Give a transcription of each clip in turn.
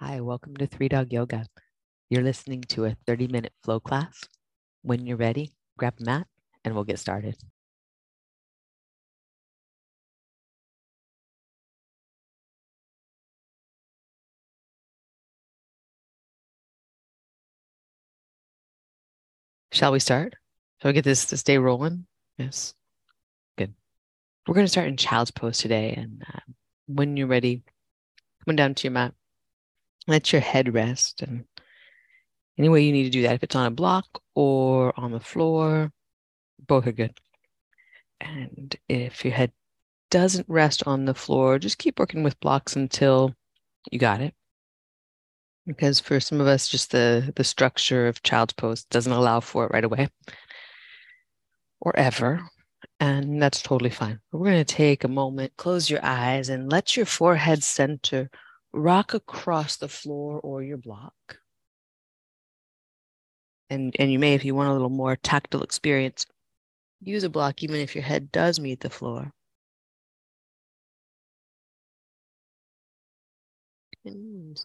Hi, welcome to Three Dog Yoga. You're listening to a 30 minute flow class. When you're ready, grab a mat and we'll get started. Shall we start? Shall we get this this day rolling? Yes. Good. We're going to start in child's pose today. And uh, when you're ready, come down to your mat let your head rest. And any way you need to do that if it's on a block or on the floor both are good. And if your head doesn't rest on the floor just keep working with blocks until you got it. Because for some of us just the the structure of child's pose doesn't allow for it right away or ever. And that's totally fine. We're going to take a moment close your eyes and let your forehead center rock across the floor or your block. And, and you may, if you want a little more tactile experience, use a block even if your head does meet the floor. And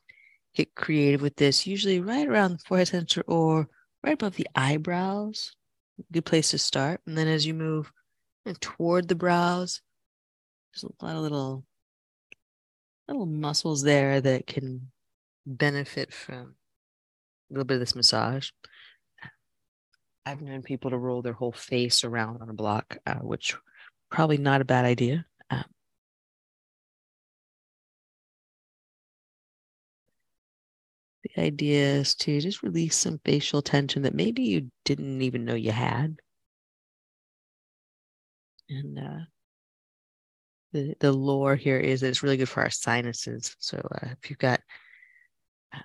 get creative with this, usually right around the forehead center or right above the eyebrows. Good place to start. And then as you move toward the brows, there's a lot of little little muscles there that can benefit from a little bit of this massage. I've known people to roll their whole face around on a block, uh, which probably not a bad idea. Um, the idea is to just release some facial tension that maybe you didn't even know you had. And uh, the, the lore here is that it's really good for our sinuses. So uh, if you've got uh,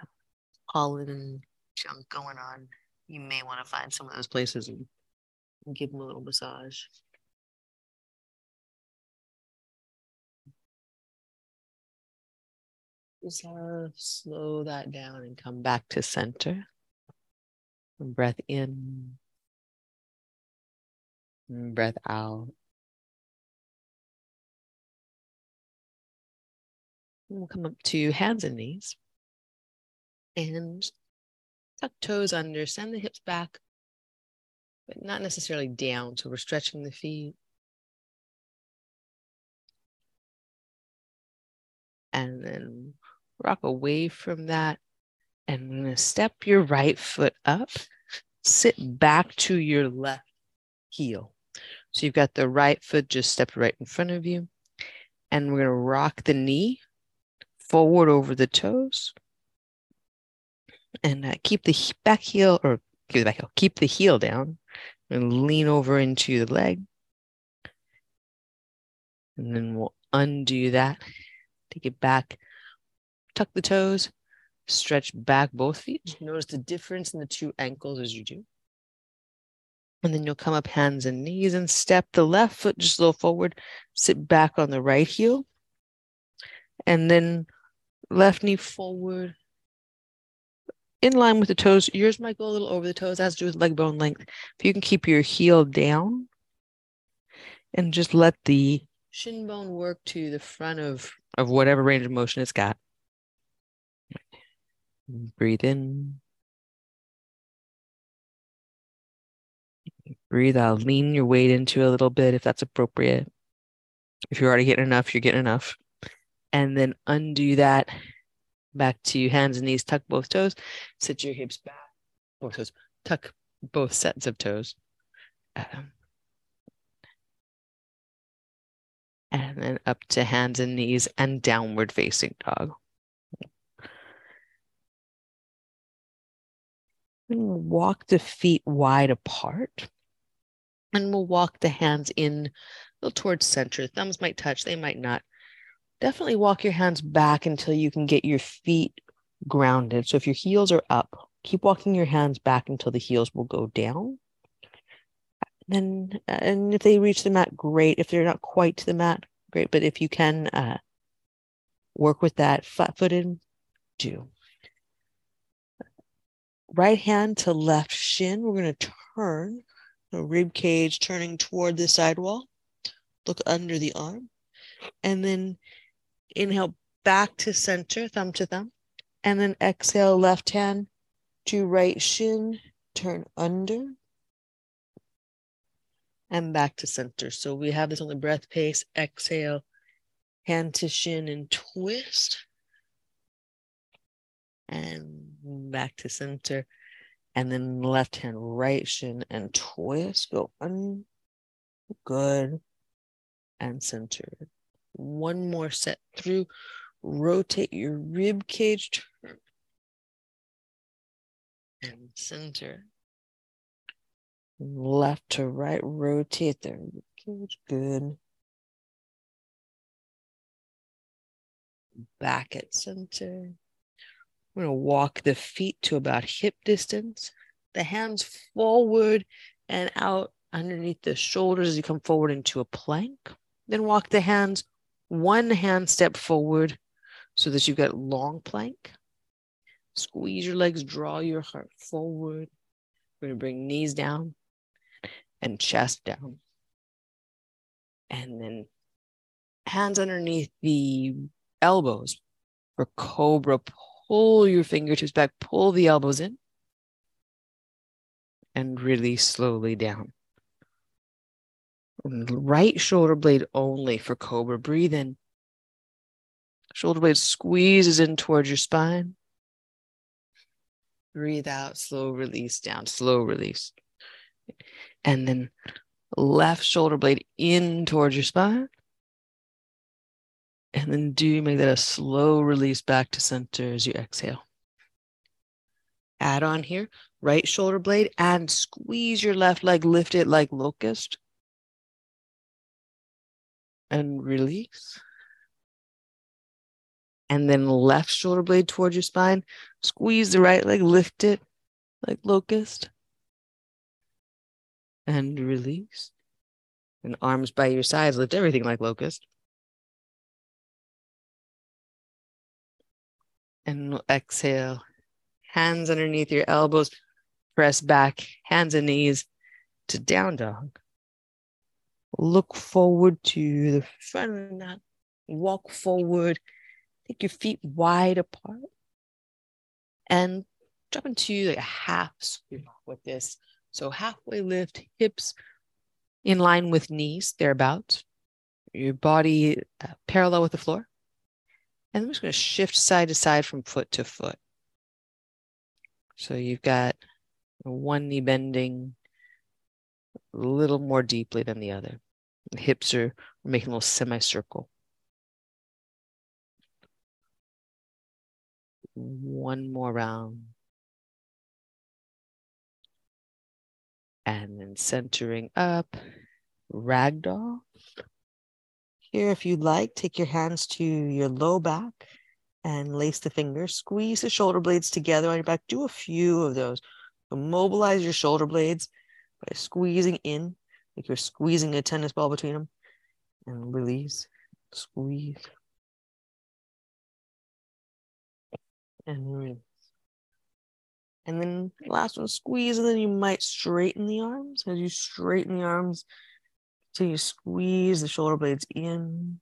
pollen junk going on, you may want to find some of those places and, and give them a little massage. Just uh, slow that down and come back to center. And breath in, and breath out. We'll come up to hands and knees and tuck toes under, send the hips back, but not necessarily down. So we're stretching the feet. And then rock away from that. And I'm going to step your right foot up, sit back to your left heel. So you've got the right foot just stepped right in front of you. And we're going to rock the knee forward over the toes and uh, keep the back heel or keep the back heel, keep the heel down and lean over into the leg. And then we'll undo that, take it back, tuck the toes, stretch back both feet. Notice the difference in the two ankles as you do. And then you'll come up hands and knees and step the left foot just a little forward, sit back on the right heel. And then left knee forward, in line with the toes. Yours might go a little over the toes, has to do with leg bone length. If you can keep your heel down and just let the shin bone work to the front of, of whatever range of motion it's got. Breathe in. Breathe out. Lean your weight into a little bit if that's appropriate. If you're already getting enough, you're getting enough and then undo that back to hands and knees, tuck both toes, sit your hips back, both toes, tuck both sets of toes. And then up to hands and knees and downward facing dog. walk the feet wide apart. And we'll walk the hands in towards center. Thumbs might touch, they might not definitely walk your hands back until you can get your feet grounded. So if your heels are up, keep walking your hands back until the heels will go down. Then, and if they reach the mat, great. If they're not quite to the mat, great. But if you can uh, work with that flat footed, do. Right hand to left shin. We're going to turn the rib cage turning toward the sidewall. Look under the arm. And then Inhale back to center, thumb to thumb. And then exhale, left hand to right shin, turn under and back to center. So we have this on the breath pace. Exhale, hand to shin and twist. And back to center. And then left hand, right shin and twist. Go un. Good. And center. One more set through. Rotate your rib cage. And center left to right, rotate there. Good. Back at center. We're going to walk the feet to about hip distance, the hands forward and out underneath the shoulders as you come forward into a plank. Then walk the hands one hand step forward so that you've got long plank. Squeeze your legs, draw your heart forward. We're going to bring knees down and chest down. And then hands underneath the elbows for cobra. Pull your fingertips back, pull the elbows in, and release slowly down. Right shoulder blade only for cobra. Breathe in. Shoulder blade squeezes in towards your spine. Breathe out, slow release down, slow release and then left shoulder blade in towards your spine. And then do make that a slow release back to center as you exhale. Add on here, right shoulder blade, and squeeze your left leg, lift it like locust. And release. And then left shoulder blade towards your spine. Squeeze the right leg, lift it like locust and release. And arms by your sides, lift everything like locust. And exhale. Hands underneath your elbows, press back, hands and knees to down dog. Look forward to the front of the mat. Walk forward. Take your feet wide apart. And drop into like a half squat with this so halfway lift, hips in line with knees, thereabouts. Your body uh, parallel with the floor. And I'm just going to shift side to side from foot to foot. So you've got one knee bending a little more deeply than the other. The hips are making a little semicircle. One more round. and then centering up, ragdoll. Here, if you'd like, take your hands to your low back and lace the fingers. Squeeze the shoulder blades together on your back. Do a few of those. Mobilize your shoulder blades by squeezing in, like you're squeezing a tennis ball between them, and release, squeeze, and release. And then last one, squeeze, and then you might straighten the arms. As you straighten the arms, so you squeeze the shoulder blades in.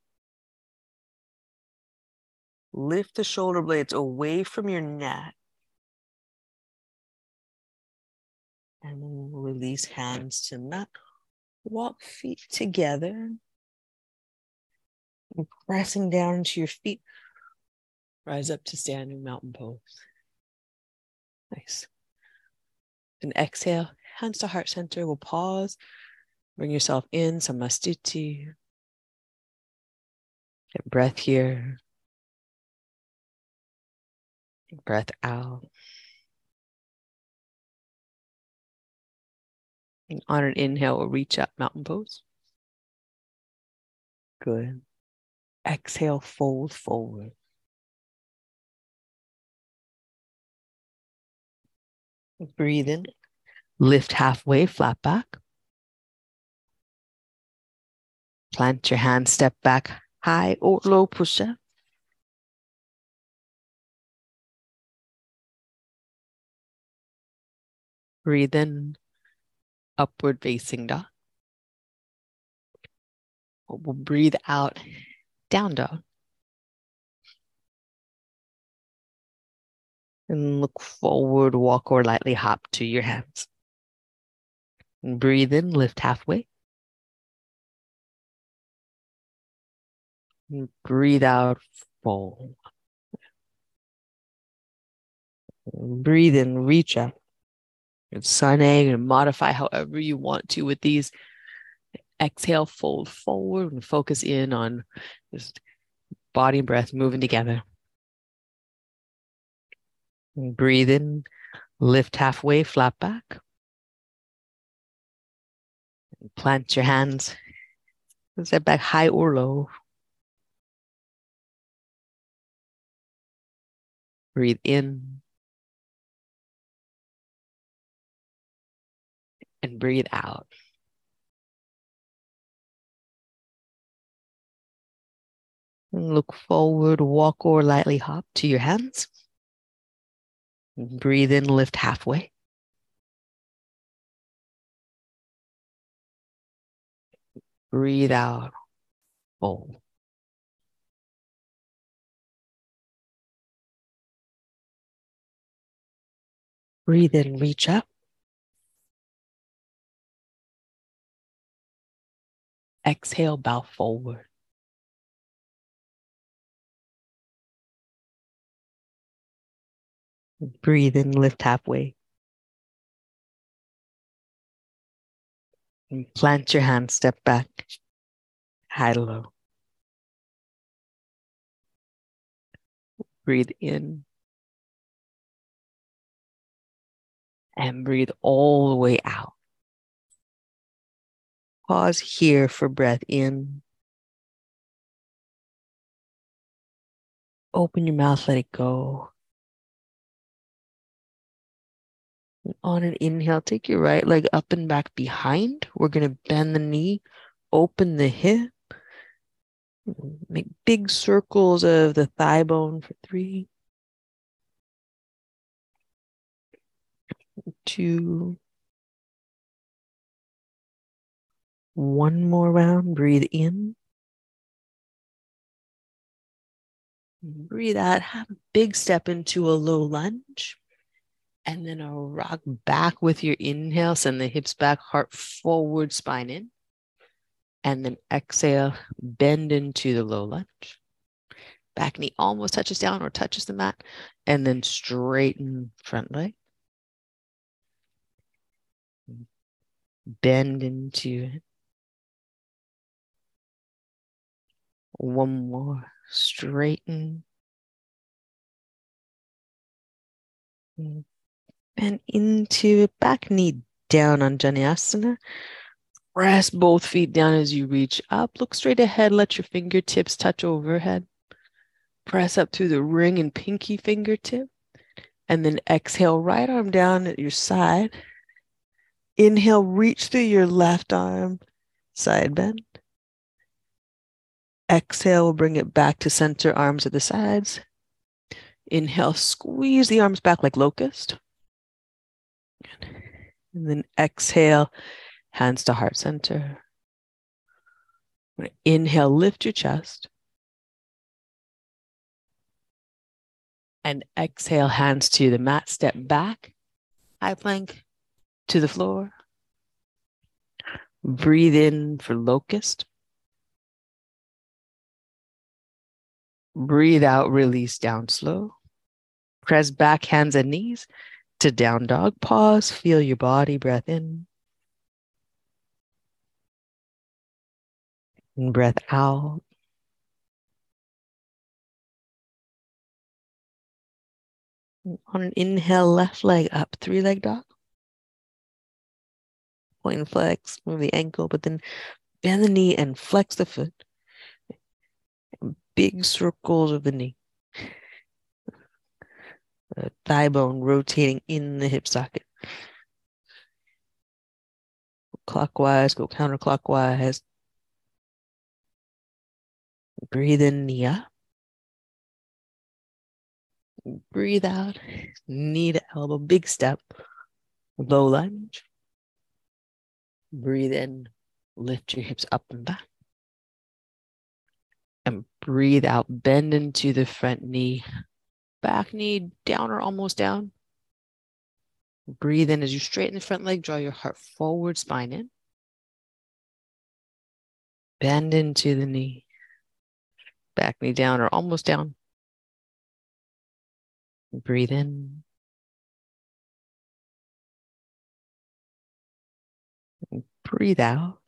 Lift the shoulder blades away from your neck. And then release hands to mat. Walk feet together. And pressing down into your feet. Rise up to standing mountain pose. Nice. And exhale, hands to heart center. We'll pause. Bring yourself in, samastiti. Get breath here. Breath out. And on an inhale, we'll reach up, mountain pose. Good. Exhale, fold forward. Breathe in. Lift halfway, flat back. Plant your hand, step back, high or low push up. Breathe in, upward facing dog. We'll breathe out, down dog. And look forward, walk or lightly hop to your hands. And breathe in, lift halfway. And breathe out, fold. breathe in, reach up. And sun egg and modify however you want to with these. Exhale, fold forward and focus in on just body and breath moving together. And breathe in, lift halfway, flat back. And plant your hands, step back high or low. Breathe in. And breathe out. Look forward, walk or lightly hop to your hands. Breathe in, lift halfway. Breathe out, fold. Breathe in, reach up. Exhale, bow forward. Breathe in, lift halfway. And plant your hand, step back, high low. Breathe in. And breathe all the way out. Pause here for breath in. Open your mouth, let it go. On an inhale, take your right leg up and back behind. We're going to bend the knee, open the hip, make big circles of the thigh bone for three, two, one more round. Breathe in. Breathe out. Have a big step into a low lunge and then a rock back with your inhale. Send the hips back, heart forward, spine in. And then exhale, bend into the low lunge. Back knee almost touches down or touches the mat. And then straighten front leg. Bend into it. One more. Straighten and into back knee down Anjaneyasana. Press both feet down as you reach up. Look straight ahead. Let your fingertips touch overhead. Press up through the ring and pinky fingertip. And then exhale, right arm down at your side. Inhale, reach through your left arm, side bend. Exhale, we'll bring it back to center, arms at the sides. Inhale, squeeze the arms back like locust. And then exhale, hands to heart center. Inhale, lift your chest. And exhale, hands to the mat, step back, high plank to the floor. Breathe in for locust. Breathe out, release down slow. Press back, hands and knees to down dog. Pause, feel your body, breath in. And breath out. On an inhale, left leg up, three leg dog. Point and flex, move the ankle, but then bend the knee and flex the foot. Big circles of the knee thigh bone rotating in the hip socket. Clockwise, go counterclockwise. Breathe in, knee up. Breathe out, knee to elbow, big step, low lunge. Breathe in, lift your hips up and back. Breathe out, bend into the front knee, back knee down or almost down. Breathe in as you straighten the front leg, draw your heart forward, spine in. Bend into the knee. Back knee down or almost down. Breathe in. Breathe out.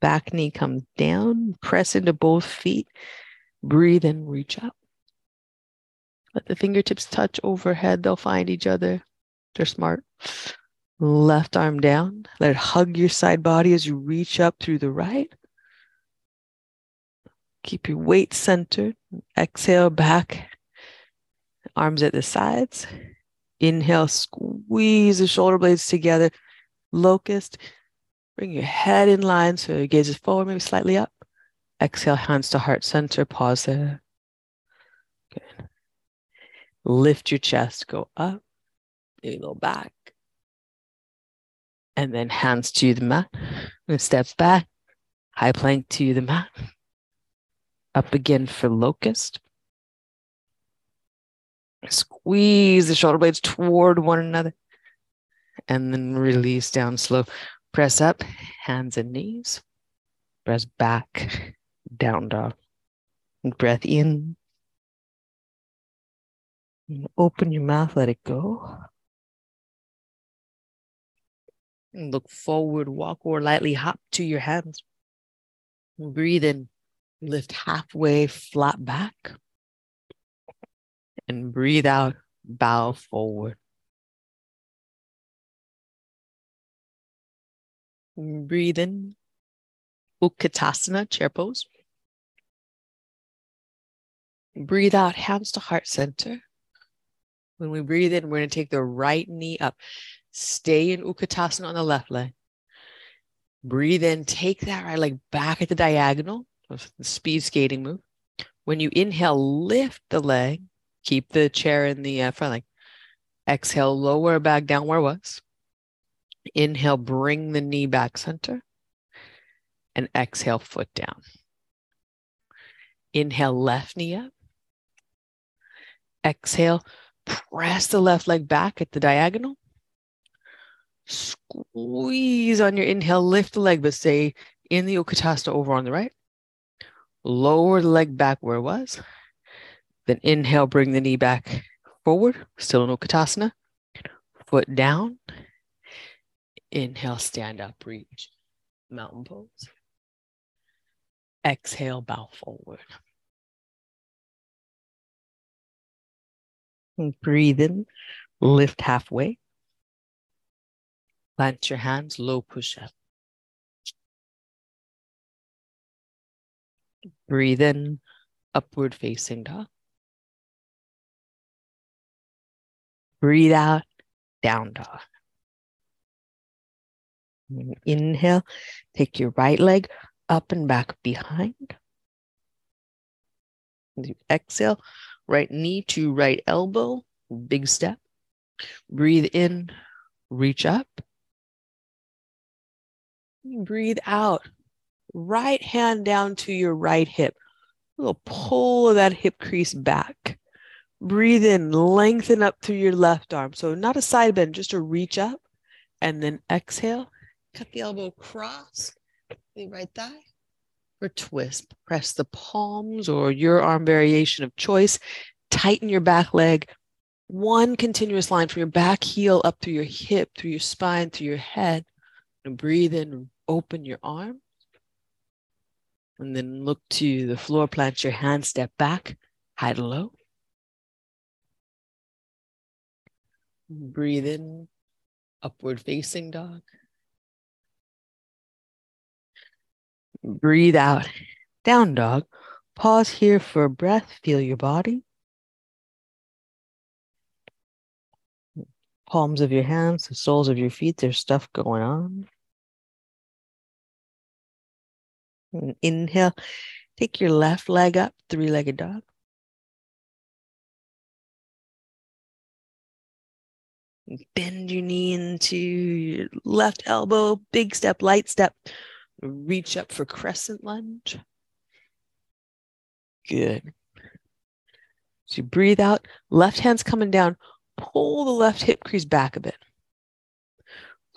Back knee comes down. Press into both feet. Breathe and reach up. Let the fingertips touch overhead. They'll find each other. They're smart. Left arm down. Let it hug your side body as you reach up through the right. Keep your weight centered. Exhale back. Arms at the sides. Inhale, squeeze the shoulder blades together. Locust. Bring your head in line so your gaze is forward, maybe slightly up. Exhale, hands to heart center. Pause there. Good. Lift your chest, go up, maybe go back. And then hands to the mat. And step back, high plank to the mat. Up again for locust. Squeeze the shoulder blades toward one another. And then release down slow. Press up, hands and knees. Press back, down dog. Breath in. Open your mouth, let it go. And look forward, walk or lightly hop to your hands. Breathe in, lift halfway, flat back. And breathe out, bow forward. Breathe in, Utkatasana, chair pose. Breathe out, hands to heart center. When we breathe in, we're going to take the right knee up. Stay in Utkatasana on the left leg. Breathe in, take that right leg back at the diagonal, speed skating move. When you inhale, lift the leg, keep the chair in the uh, front leg. Exhale, lower back down where it was. Inhale, bring the knee back center. And exhale, foot down. Inhale, left knee up. Exhale, Press the left leg back at the diagonal. Squeeze on your inhale, lift the leg, but stay in the Utkatasana over on the right. Lower the leg back where it was. Then inhale, bring the knee back forward, still in Utkatasana. Foot down. Inhale, stand up, reach, mountain pose. Exhale, bow forward. breathe in, lift halfway. Plant your hands, low push up. Breathe in, upward facing dog. Breathe out, down dog. Inhale, take your right leg up and back behind. Exhale, right knee to right elbow, big step. Breathe in, reach up. Breathe out, right hand down to your right hip. A little pull of that hip crease back. Breathe in, lengthen up through your left arm. So, not a side bend, just a reach up. And then exhale, cut the elbow across the right thigh for twist. Press the palms or your arm variation of choice. Tighten your back leg. One continuous line from your back heel up through your hip, through your spine, through your head. And breathe in, open your arm. And then look to the floor, plant your hand, step back, to low. Breathe in, upward facing dog. Breathe out. Down dog. Pause here for a breath. Feel your body. Palms of your hands, the soles of your feet, there's stuff going on. And inhale. Take your left leg up, three legged dog. Bend your knee into your left elbow, big step, light step. Reach up for crescent lunge. Good. So you breathe out, left hand's coming down, pull the left hip crease back a bit.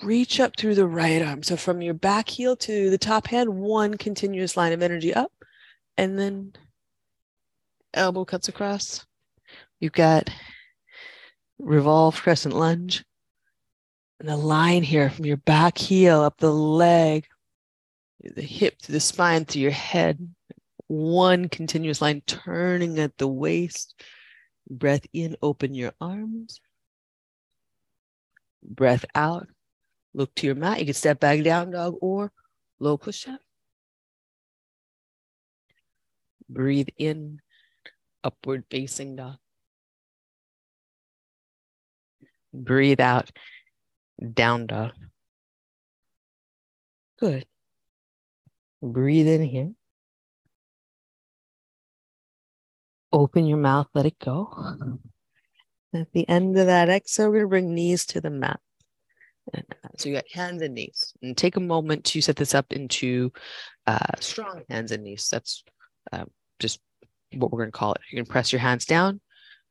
Reach up through the right arm. So from your back heel to the top hand, one continuous line of energy up, and then elbow cuts across. You've got revolve crescent lunge. And the line here from your back heel up the leg, the hip to the spine to your head. One continuous line turning at the waist. Breath in, open your arms. Breath out, look to your mat. You can step back down dog or low push up. Breathe in, upward facing dog. Breathe out, down dog. Good. Breathe in here. Open your mouth, let it go. At the end of that exhale, we're going to bring knees to the mat. So you got hands and knees. And take a moment to set this up into uh, strong hands and knees. That's uh, just what we're going to call it. You're to press your hands down.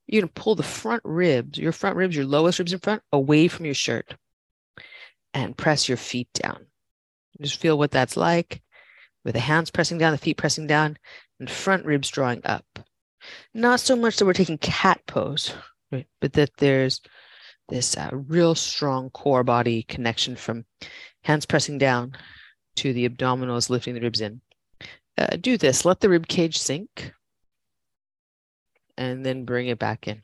You're going to pull the front ribs, your front ribs, your lowest ribs in front, away from your shirt and press your feet down. Just feel what that's like with the hands pressing down, the feet pressing down, and front ribs drawing up. Not so much that we're taking cat pose, right? but that there's this uh, real strong core body connection from hands pressing down to the abdominals, lifting the ribs in. Uh, do this. Let the rib cage sink and then bring it back in.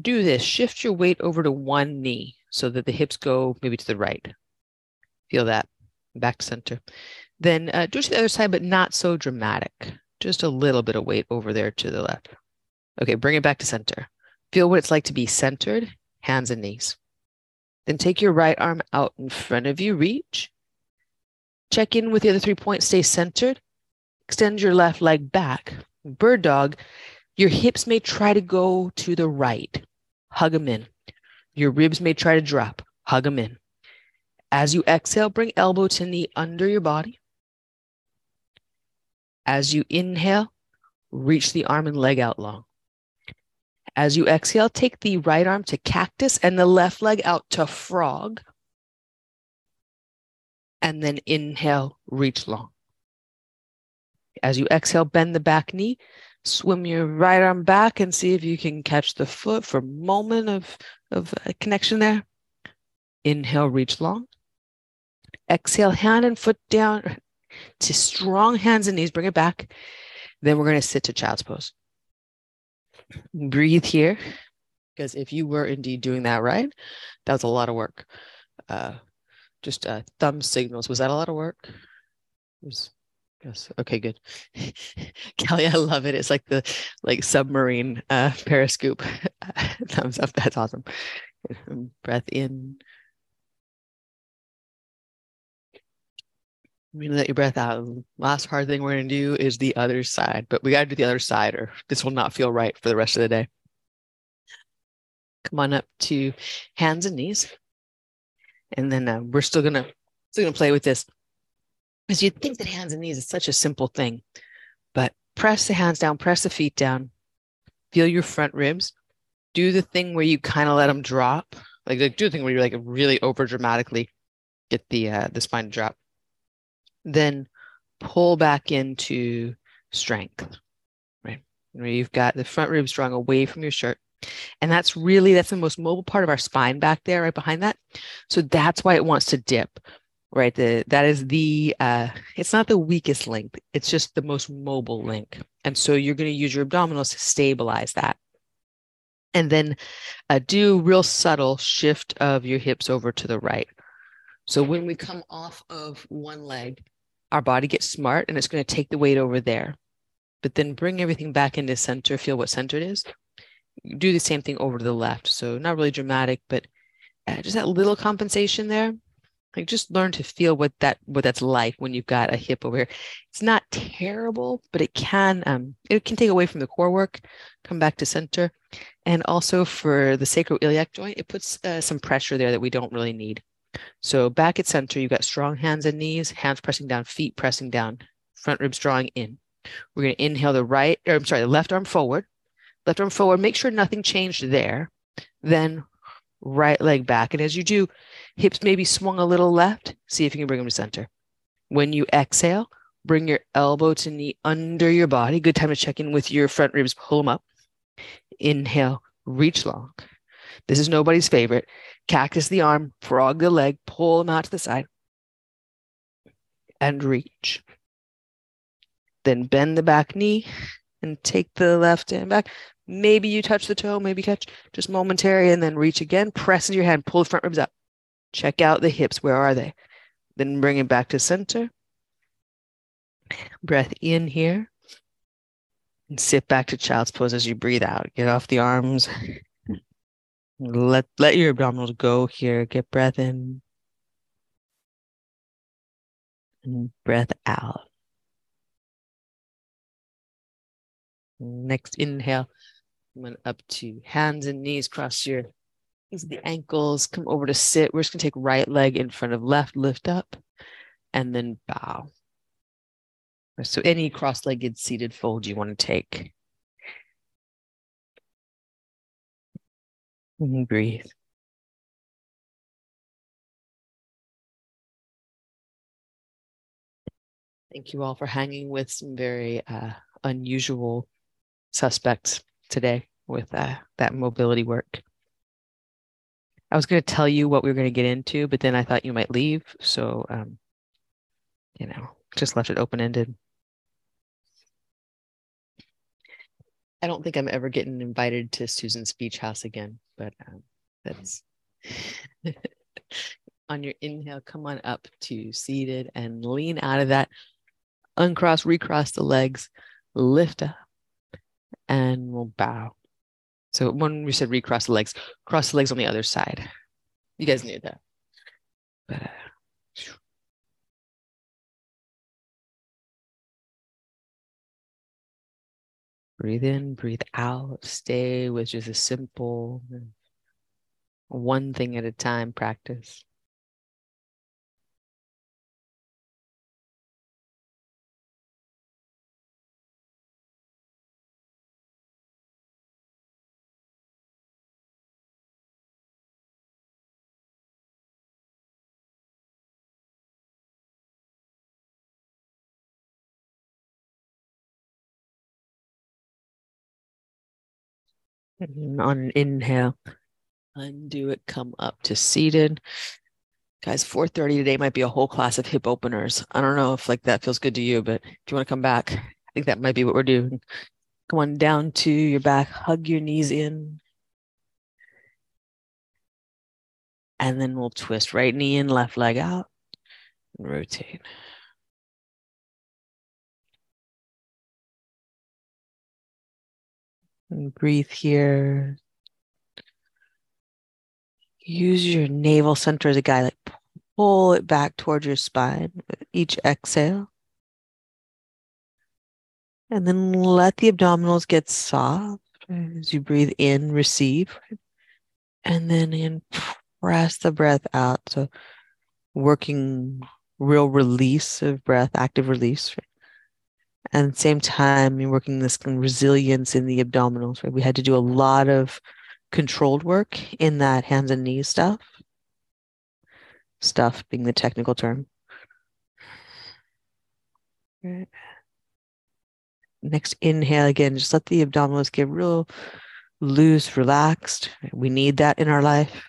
Do this. Shift your weight over to one knee so that the hips go maybe to the right. Feel that. Back center. Then uh, do it to the other side, but not so dramatic. Just a little bit of weight over there to the left. Okay, bring it back to center. Feel what it's like to be centered, hands and knees. Then take your right arm out in front of you, reach. Check in with the other three points, stay centered. Extend your left leg back. Bird dog, your hips may try to go to the right. Hug them in. Your ribs may try to drop. Hug them in. As you exhale, bring elbow to knee under your body. As you inhale, reach the arm and leg out long. As you exhale, take the right arm to cactus and the left leg out to frog. And then inhale, reach long. As you exhale, bend the back knee, swim your right arm back and see if you can catch the foot for a moment of, of uh, connection there. Inhale, reach long. Exhale, hand and foot down to strong hands and knees. Bring it back. Then we're going to sit to child's pose. Breathe here, because if you were indeed doing that right, that was a lot of work. Uh, just uh, thumb signals. Was that a lot of work? It was Yes. Okay, good. Kelly, I love it. It's like the like submarine uh periscope. Thumbs up. That's awesome. Breath in. Gonna let your breath out. Last hard thing we're gonna do is the other side, but we gotta do the other side or this will not feel right for the rest of the day. Come on up to hands and knees. And then uh, we're still gonna still gonna play with this because you'd think that hands and knees is such a simple thing, but press the hands down, press the feet down, feel your front ribs, do the thing where you kind of let them drop, like, like do the thing where you like really over dramatically get the uh, the spine to drop, then pull back into strength, right? Where you've got the front ribs drawing away from your shirt. And that's really that's the most mobile part of our spine back there, right behind that. So that's why it wants to dip right the that is the uh it's not the weakest link it's just the most mobile link and so you're going to use your abdominals to stabilize that and then uh, do real subtle shift of your hips over to the right so when we come off of one leg our body gets smart and it's going to take the weight over there. But then bring everything back into center feel what centered is. Do the same thing over to the left. So not really dramatic but uh, just that little compensation there. Like just learn to feel what that what that's like when you've got a hip over here. It's not terrible but it can um it can take away from the core work come back to center. And also for the sacroiliac joint it puts uh, some pressure there that we don't really need so back at center you've got strong hands and knees hands pressing down feet pressing down front ribs drawing in we're going to inhale the right or i'm sorry the left arm forward left arm forward. Make sure nothing changed there. Then right leg back. And as you do, hips maybe swung a little left. See if you can bring them to center. When you exhale, bring your elbow to knee under your body. Good time to check in with your front ribs. Pull them up. Inhale, reach long. This is nobody's favorite. Cactus the arm, frog the leg, pull them out to the side and reach. Then bend the back knee and take the left hand back. Maybe you touch the toe, maybe catch just momentary, and then reach again. Press into your hand, pull the front ribs up. Check out the hips. Where are they? Then bring it back to center. Breath in here. And sit back to child's pose as you breathe out. Get off the arms. Let let your abdominals go here. Get breath in. And breath out. Next inhale, Come on up to hands and knees, cross your knees the ankles, come over to sit. We're just gonna take right leg in front of left, lift up, and then bow. So any cross-legged seated fold you want to take. And breathe. Thank you all for hanging with some very uh, unusual suspects today with uh, that mobility work. I was going to tell you what we were going to get into, but then I thought you might leave. So, um, you know, just left it open ended. I don't think I'm ever getting invited to Susan's beach house again, but um, that's on your inhale. Come on up to seated and lean out of that. Uncross, recross the legs, lift up and we'll bow. So when we said recross the legs, cross the legs on the other side. You guys knew that. But, uh, breathe in, breathe out. Stay with just a simple one thing at a time practice. Mm, on an inhale. Undo it, come up to seated. Guys, 4:30 today might be a whole class of hip openers. I don't know if like that feels good to you, but if you want to come back, I think that might be what we're doing. Come on down to your back, hug your knees in. And then we'll twist right knee in, left leg out, and rotate. And breathe here. Use your navel center as a guide, like pull it back towards your spine with each exhale. And then let the abdominals get soft as you breathe in, receive. And then in, press the breath out. So working real release of breath, active release. And at the same time, you're working this resilience in the abdominals, right? We had to do a lot of controlled work in that hands and knees stuff. Stuff being the technical term. Right. Next inhale again, just let the abdominals get real loose, relaxed. We need that in our life.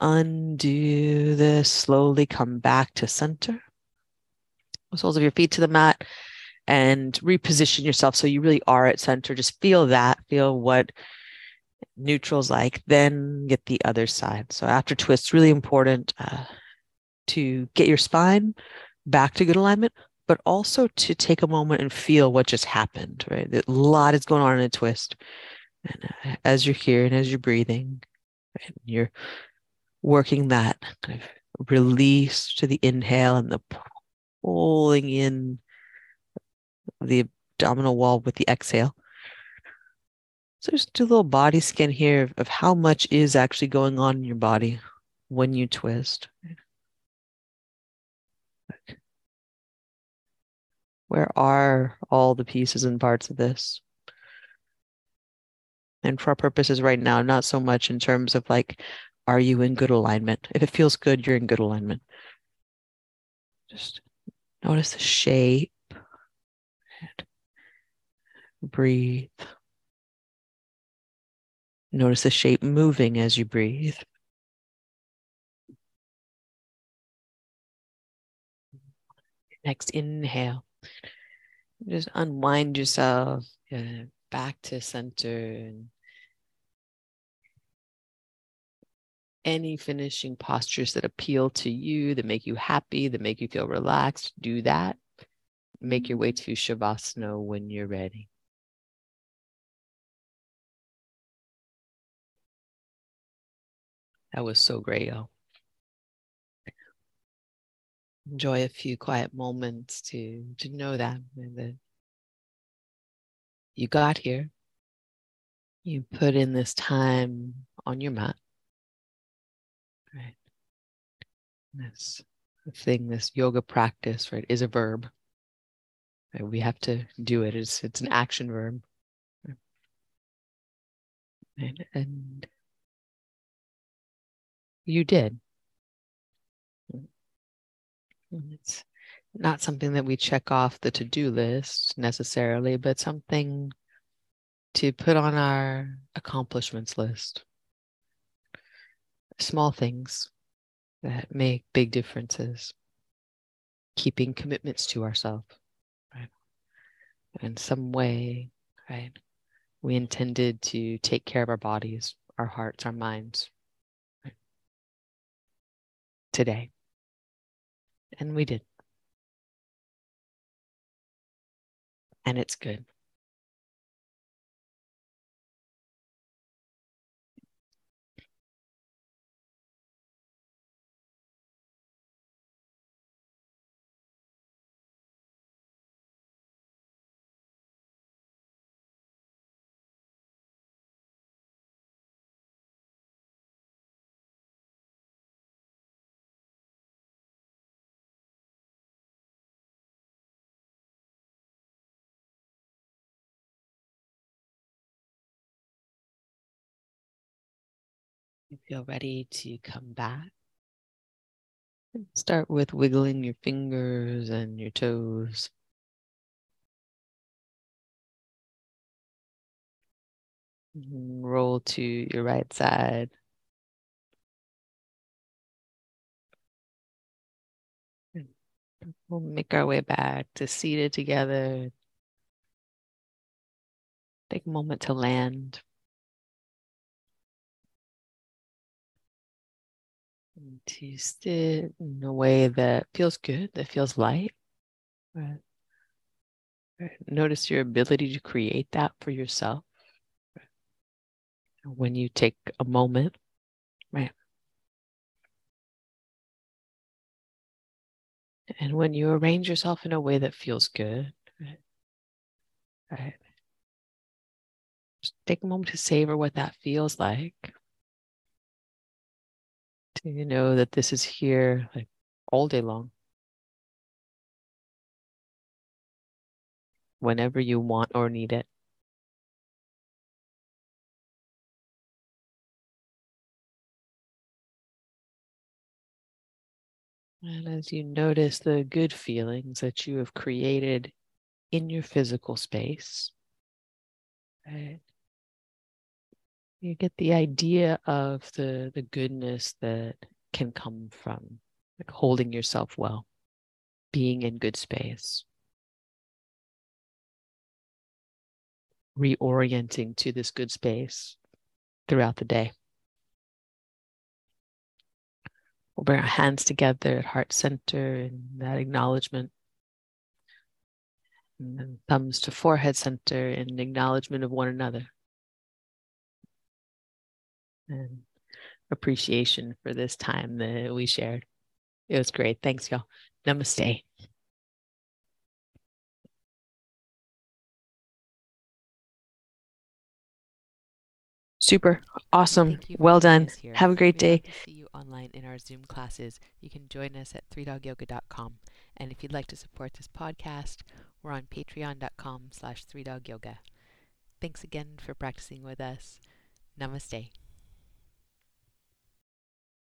Undo this, slowly come back to center soles of your feet to the mat and reposition yourself so you really are at center. Just feel that, feel what neutral's like, then get the other side. So after twists, really important uh, to get your spine back to good alignment, but also to take a moment and feel what just happened, right? A lot is going on in a twist. And uh, as you're here and as you're breathing, right, you're working that kind of release to the inhale and the pulling in the abdominal wall with the exhale. So just do a little body scan here of how much is actually going on in your body when you twist. Where are all the pieces and parts of this? And for our purposes right now, not so much in terms of like, are you in good alignment? If it feels good, you're in good alignment. Just notice the shape. And Breathe. Notice the shape moving as you breathe. Next inhale. Just unwind yourself back to center. Any finishing postures that appeal to you, that make you happy, that make you feel relaxed, do that. Make your way mm-hmm. to Shavasana when you're ready. That was so great, y'all. Enjoy a few quiet moments to to know that that you got here. You put in this time on your mat. Right. This thing, this yoga practice, right, is a verb. Right? We have to do it. It's it's an action verb. Right? And you did. It's not something that we check off the to do list necessarily, but something to put on our accomplishments list. Small things that make big differences. Keeping commitments to ourselves, right? In some way, right? We intended to take care of our bodies, our hearts, our minds right? today. And we did. And it's good. Feel ready to come back. Start with wiggling your fingers and your toes. Mm-hmm. Roll to your right side. We'll make our way back to seated together. Take a moment to land. To sit in a way that feels good, that feels light. Right. Right. Notice your ability to create that for yourself. Right. When you take a moment, right? And when you arrange yourself in a way that feels good, right? right. Just take a moment to savor what that feels like to know that this is here like all day long. Whenever you want or need it. And as you notice the good feelings that you have created in your physical space, right? You get the idea of the the goodness that can come from like holding yourself well being in good space. Reorienting to this good space throughout the day. We'll bring our hands together at heart center in that acknowledgement. And then thumbs to forehead center in acknowledgement of one another and appreciation for this time that we shared. It was great. Thanks, y'all. Namaste. Super. Awesome. Well done. Have a great day. See you online in our Zoom classes. You can join us at 3dogyoga.com. And if you'd like to support this podcast, we're on patreon.com slash 3dogyoga. Thanks again for practicing with us. Namaste.